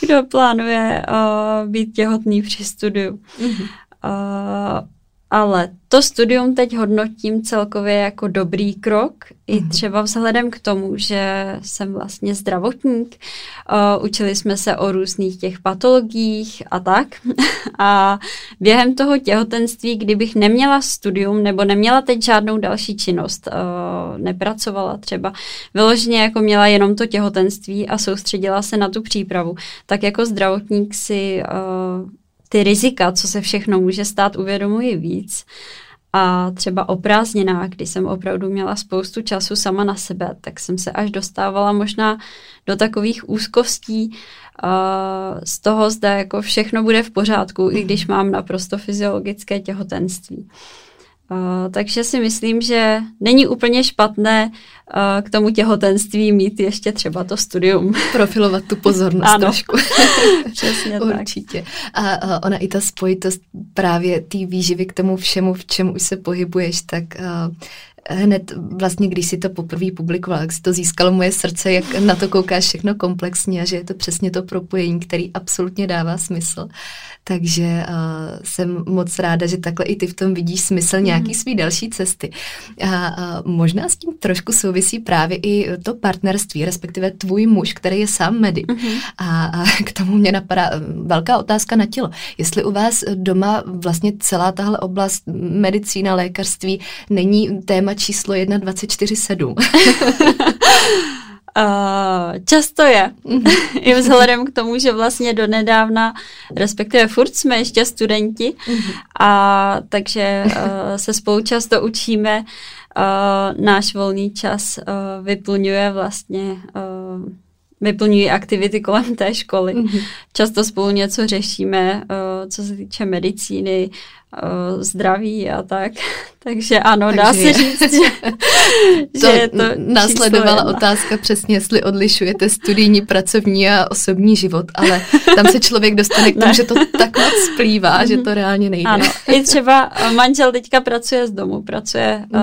Kdo plánuje uh, být těhotný při studiu. Mm-hmm. Uh, ale to studium teď hodnotím celkově jako dobrý krok, i mhm. třeba vzhledem k tomu, že jsem vlastně zdravotník. Uh, učili jsme se o různých těch patologiích a tak. a během toho těhotenství, kdybych neměla studium nebo neměla teď žádnou další činnost, uh, nepracovala třeba, vyloženě jako měla jenom to těhotenství a soustředila se na tu přípravu, tak jako zdravotník si uh, ty rizika, co se všechno může stát, uvědomuji víc. A třeba o prázdninách, kdy jsem opravdu měla spoustu času sama na sebe, tak jsem se až dostávala možná do takových úzkostí uh, z toho, zda jako všechno bude v pořádku, i když mám naprosto fyziologické těhotenství. Uh, takže si myslím, že není úplně špatné uh, k tomu těhotenství mít ještě třeba to studium. Profilovat tu pozornost ano. trošku. Přesně Určitě. Tak. A, a ona i ta spojitost právě té výživy k tomu všemu, v čem už se pohybuješ, tak uh, hned vlastně, když si to poprvé publikovala, jak si to získalo moje srdce, jak na to koukáš všechno komplexně a že je to přesně to propojení, který absolutně dává smysl. Takže uh, jsem moc ráda, že takhle i ty v tom vidíš smysl nějaký mm. svý další cesty. A uh, možná s tím trošku souvisí právě i to partnerství, respektive tvůj muž, který je sám medic. Mm-hmm. A, a k tomu mě napadá velká otázka na tělo. Jestli u vás doma vlastně celá tahle oblast medicína, lékařství není téma číslo 1 24-7. Uh, často je. Mm-hmm. I vzhledem k tomu, že vlastně do nedávna, respektive furt jsme ještě studenti, mm-hmm. a takže uh, se spolu často učíme uh, náš volný čas uh, vyplňuje vlastně uh, vyplňují aktivity kolem té školy. Mm-hmm. Často spolu něco řešíme, uh, co se týče medicíny, uh, zdraví a tak. Takže ano, Takže dá se říct, že, to že je to Následovala otázka přesně, jestli odlišujete studijní, pracovní a osobní život, ale tam se člověk dostane k tomu, že to tak moc splývá, že to reálně nejde. Ano, i třeba manžel teďka pracuje z domu, pracuje uh,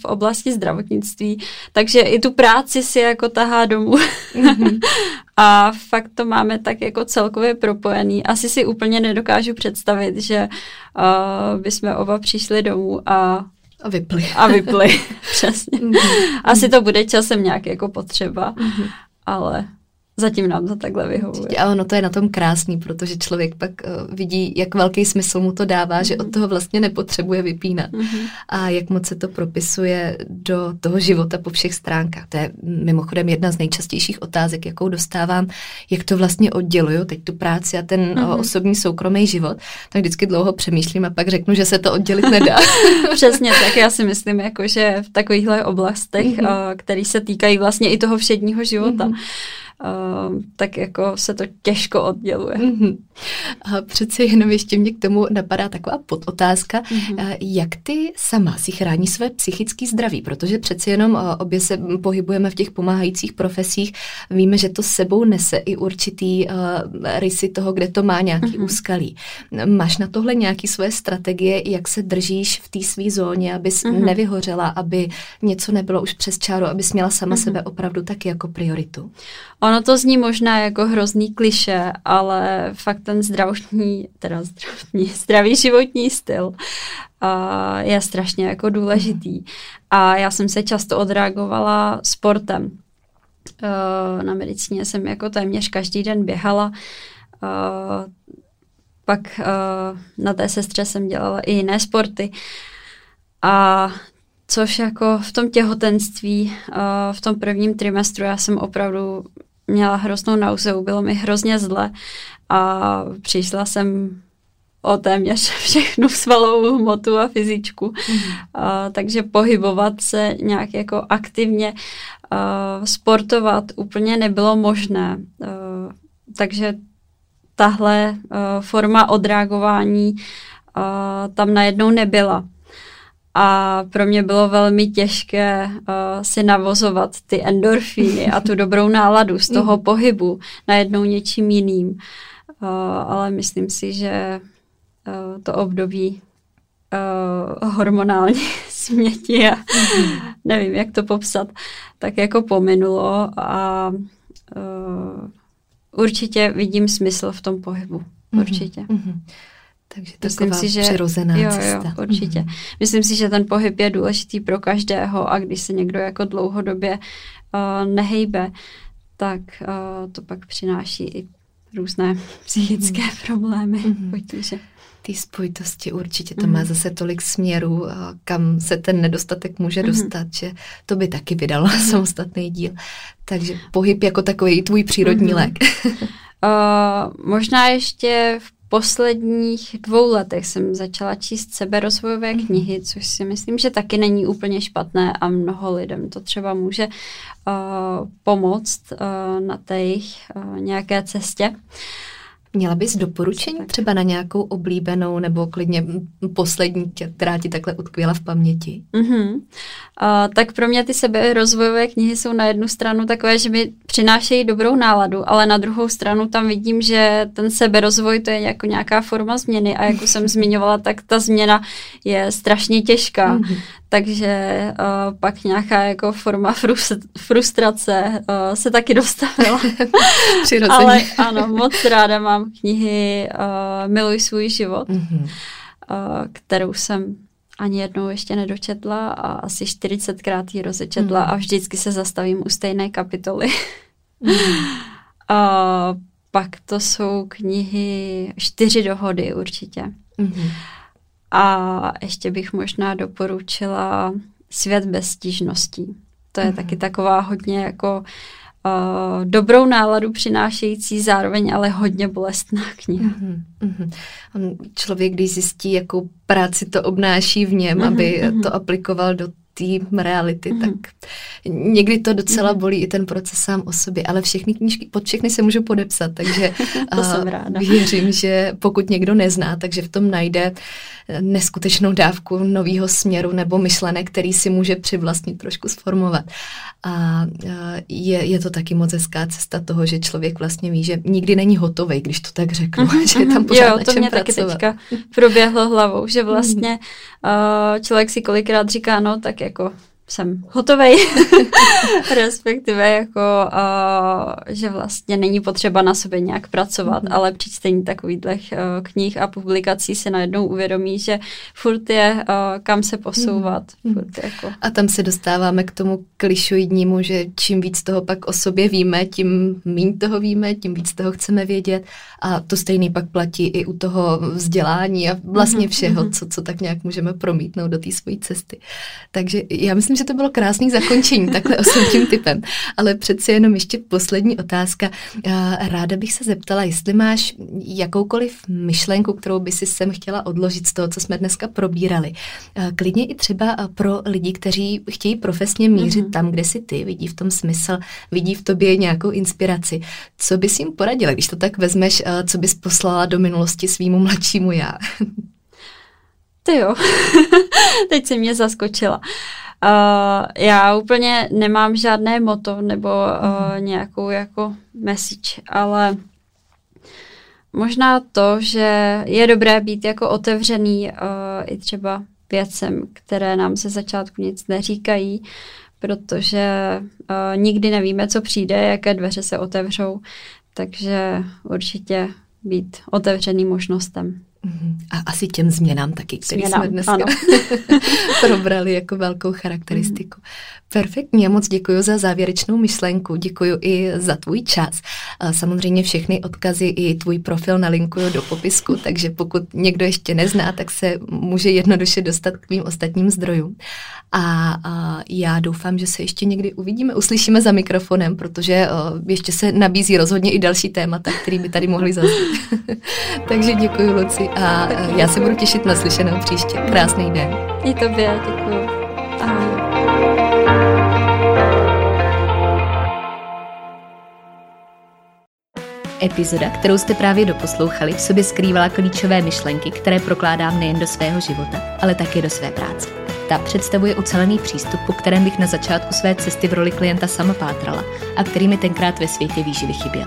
v oblasti zdravotnictví, takže i tu práci si jako tahá domů. A fakt to máme tak jako celkově propojený. Asi si úplně nedokážu představit, že uh, bychom oba přišli domů a a vypli. A vypli, přesně. Mm-hmm. Asi to bude časem nějak jako potřeba, mm-hmm. ale Zatím nám to takhle vyhovuje. A ono to je na tom krásný, protože člověk pak uh, vidí, jak velký smysl mu to dává, mm-hmm. že od mhm. toho vlastně nepotřebuje vypínat. Mm-hmm. A jak moc se to propisuje do toho života po všech stránkách. To je mimochodem jedna z nejčastějších otázek, jakou dostávám, jak to vlastně odděluju, teď tu práci a ten mm-hmm. osobní soukromý život. Tak vždycky dlouho přemýšlím a pak řeknu, že se to oddělit nedá. Přesně, tak já si myslím, jako, že v takovýchhle oblastech, mm-hmm. uh, které se týkají vlastně i toho všedního života, mm-hmm uh, tak jako se to těžko odděluje. Mm-hmm. A přece jenom ještě mě k tomu napadá taková podotázka. Mm-hmm. Jak ty sama si chrání své psychické zdraví? Protože přece jenom obě se pohybujeme v těch pomáhajících profesích. Víme, že to s sebou nese i určitý uh, rysy toho, kde to má nějaký mm-hmm. úskalí. Máš na tohle nějaké svoje strategie, jak se držíš v té své zóně, abys mm-hmm. nevyhořela, aby něco nebylo už přes čáru, abys měla sama mm-hmm. sebe opravdu taky jako prioritu? Ono to zní možná jako hrozný kliše, ale fakt ten zdravotní, teda zdravotní, zdravý životní styl uh, je strašně jako důležitý. A já jsem se často odreagovala sportem. Uh, na medicíně jsem jako téměř každý den běhala. Uh, pak uh, na té sestře jsem dělala i jiné sporty. A což jako v tom těhotenství, v tom prvním trimestru já jsem opravdu měla hroznou nauzeu, bylo mi hrozně zle a přišla jsem o téměř všechnu svalovou hmotu a fyzičku. Mm. A, takže pohybovat se nějak jako aktivně, a, sportovat úplně nebylo možné. A, takže tahle a, forma odreagování a, tam najednou nebyla a pro mě bylo velmi těžké uh, si navozovat ty endorfíny a tu dobrou náladu z toho mhm. pohybu najednou něčím jiným. Uh, ale myslím si, že uh, to období uh, hormonální směti a mm. nevím, jak to popsat, tak jako pominulo a uh, určitě vidím smysl v tom pohybu. Mhm. Určitě. Mm-hmm. Takže Myslím si, že, přirozená jo, cesta. Jo, určitě. Mm-hmm. Myslím si, že ten pohyb je důležitý pro každého a když se někdo jako dlouhodobě uh, nehejbe, tak uh, to pak přináší i různé psychické mm-hmm. problémy, mm-hmm. potíže. Ty spojitosti určitě, to mm-hmm. má zase tolik směrů, kam se ten nedostatek může mm-hmm. dostat, že to by taky vydalo mm-hmm. samostatný díl. Takže pohyb jako takový tvůj přírodní mm-hmm. lék. uh, možná ještě v posledních dvou letech jsem začala číst seberozvojové mhm. knihy, což si myslím, že taky není úplně špatné a mnoho lidem to třeba může uh, pomoct uh, na té uh, nějaké cestě. Uh, Měla bys doporučení třeba na nějakou oblíbenou nebo klidně poslední, která ti takhle utkvěla v paměti? Mm-hmm. Uh, tak pro mě ty sebe rozvojové knihy jsou na jednu stranu takové, že mi přinášejí dobrou náladu, ale na druhou stranu tam vidím, že ten seberozvoj to je jako nějaká forma změny a jak už jsem zmiňovala, tak ta změna je strašně těžká. Mm-hmm takže uh, pak nějaká jako forma frustrace uh, se taky dostavila. Ale ano, moc ráda mám knihy uh, Miluj svůj život, mm-hmm. uh, kterou jsem ani jednou ještě nedočetla a asi 40krát ji rozečetla mm. a vždycky se zastavím u stejné kapitoly. mm. uh, pak to jsou knihy Čtyři dohody určitě. Mm. A ještě bych možná doporučila Svět bez stížností. To je mm-hmm. taky taková hodně jako uh, dobrou náladu přinášející, zároveň ale hodně bolestná kniha. Mm-hmm. On člověk, když zjistí, jakou práci to obnáší v něm, mm-hmm. aby mm-hmm. to aplikoval do té reality, mm. tak někdy to docela mhm. bolí i ten proces sám o sobě, ale všechny knížky, pod všechny se můžu podepsat, takže to uh, jsem ráda. věřím, že pokud někdo nezná, takže v tom najde neskutečnou dávku nového směru nebo myšlenek, který si může přivlastnit trošku sformovat. A je, je to taky moc hezká cesta toho, že člověk vlastně ví, že nikdy není hotový, když to tak řeknu, mm-hmm. že je tam pořád jo, to mě pracovat. taky teďka proběhlo hlavou, že vlastně uh, člověk si kolikrát říká, no tak jako jsem hotovej, respektive jako, uh, že vlastně není potřeba na sobě nějak pracovat, mm-hmm. ale při čtení takových uh, knih a publikací se najednou uvědomí, že furt je uh, kam se posouvat. Mm-hmm. Furt jako. A tam se dostáváme k tomu klišoidnímu, že čím víc toho pak o sobě víme, tím méně toho víme, tím víc toho chceme vědět a to stejný pak platí i u toho vzdělání a vlastně mm-hmm. všeho, co, co tak nějak můžeme promítnout do té své cesty. Takže já myslím, myslím, že to bylo krásný zakončení takhle osobním typem. Ale přeci jenom ještě poslední otázka. Ráda bych se zeptala, jestli máš jakoukoliv myšlenku, kterou by si sem chtěla odložit z toho, co jsme dneska probírali. Klidně i třeba pro lidi, kteří chtějí profesně mířit mm-hmm. tam, kde si ty, vidí v tom smysl, vidí v tobě nějakou inspiraci. Co bys jim poradila, když to tak vezmeš, co bys poslala do minulosti svýmu mladšímu já? Ty jo, teď se mě zaskočila. Uh, já úplně nemám žádné moto nebo uh, nějakou jako message, ale možná to, že je dobré být jako otevřený uh, i třeba věcem, které nám se začátku nic neříkají, protože uh, nikdy nevíme, co přijde, jaké dveře se otevřou, takže určitě být otevřený možnostem. Mhm. A asi těm změnám taky, které jsme dneska probrali jako velkou charakteristiku. Mm. Perfektně, moc děkuji za závěrečnou myšlenku, děkuji i za tvůj čas. Samozřejmě všechny odkazy i tvůj profil nalinkuju do popisku, takže pokud někdo ještě nezná, tak se může jednoduše dostat k tvým ostatním zdrojům. A, a já doufám, že se ještě někdy uvidíme, uslyšíme za mikrofonem, protože ještě se nabízí rozhodně i další témata, které by tady mohly zaznít. takže děkuji, Luci, a já se budu těšit na slyšenou příště. Krásný den. I tobě, děkuji. Ahoj. Epizoda, kterou jste právě doposlouchali, v sobě skrývala klíčové myšlenky, které prokládám nejen do svého života, ale také do své práce. Ta představuje ucelený přístup, po kterém bych na začátku své cesty v roli klienta sama pátrala a který mi tenkrát ve světě výživy chyběl.